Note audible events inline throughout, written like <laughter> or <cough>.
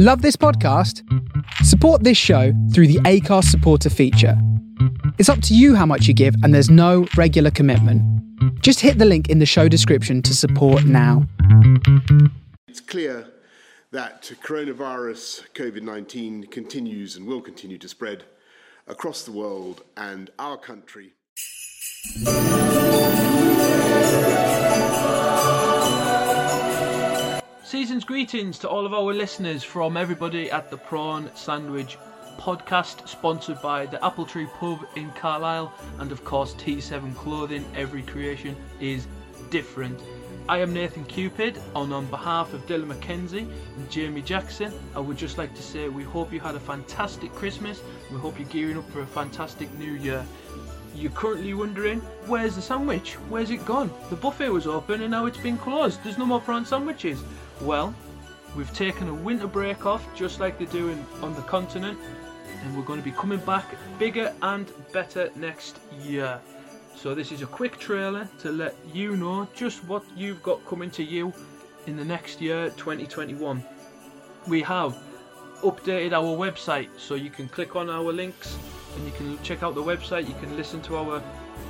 Love this podcast? Support this show through the Acast supporter feature. It's up to you how much you give, and there's no regular commitment. Just hit the link in the show description to support now. It's clear that coronavirus COVID 19 continues and will continue to spread across the world and our country. Season's greetings to all of our listeners from everybody at the Prawn Sandwich podcast, sponsored by the Apple Tree Pub in Carlisle, and of course T7 Clothing. Every creation is different. I am Nathan Cupid, and on behalf of Dylan McKenzie and Jamie Jackson, I would just like to say we hope you had a fantastic Christmas. We hope you're gearing up for a fantastic new year. You're currently wondering, where's the sandwich? Where's it gone? The buffet was open and now it's been closed. There's no more prawn sandwiches. Well, we've taken a winter break off, just like they do on the continent, and we're going to be coming back bigger and better next year. So this is a quick trailer to let you know just what you've got coming to you in the next year, 2021. We have updated our website, so you can click on our links and you can check out the website. You can listen to our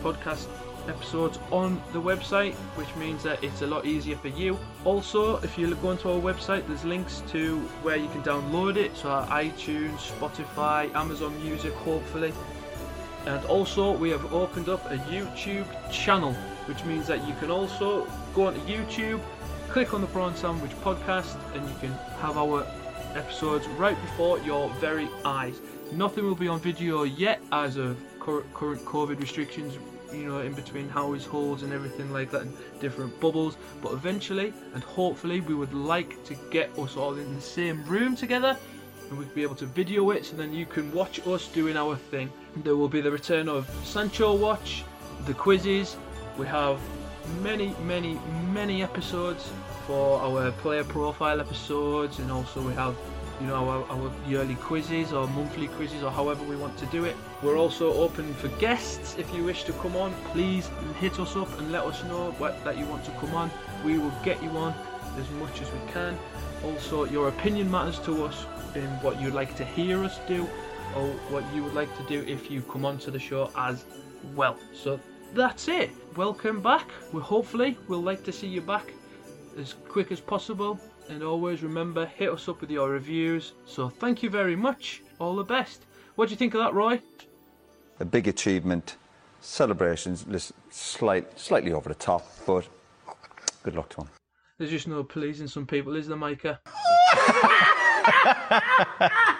podcast episodes on the website, which means that it's a lot easier for you. Also, if you go onto our website, there's links to where you can download it, so iTunes, Spotify, Amazon Music, hopefully. And also, we have opened up a YouTube channel, which means that you can also go onto YouTube, click on the Prawn Sandwich podcast, and you can have our episodes right before your very eyes. Nothing will be on video yet as of current COVID restrictions you know, in between households and everything like that, and different bubbles. But eventually, and hopefully, we would like to get us all in the same room together, and we'd be able to video it, so then you can watch us doing our thing. There will be the return of Sancho Watch, the quizzes. We have many, many, many episodes for our player profile episodes, and also we have you know our, our, yearly quizzes or monthly quizzes or however we want to do it. We're also open for guests. If you wish to come on please hit us up and let us know what, that you want to come on. We will get you on as much as we can. Also your opinion matters to us in what you'd like to hear us do or what you would like to do if you come on to the show as well. So that's it. Welcome back. We hopefully we'll like to see you back as quick as possible and always remember, hit us up with your reviews. So thank you very much. All the best. What do you think of that, Roy? A big achievement. Celebrations, slight, slightly over the top, but good luck to him. There's just no pleasing some people, is there, Micah? <laughs>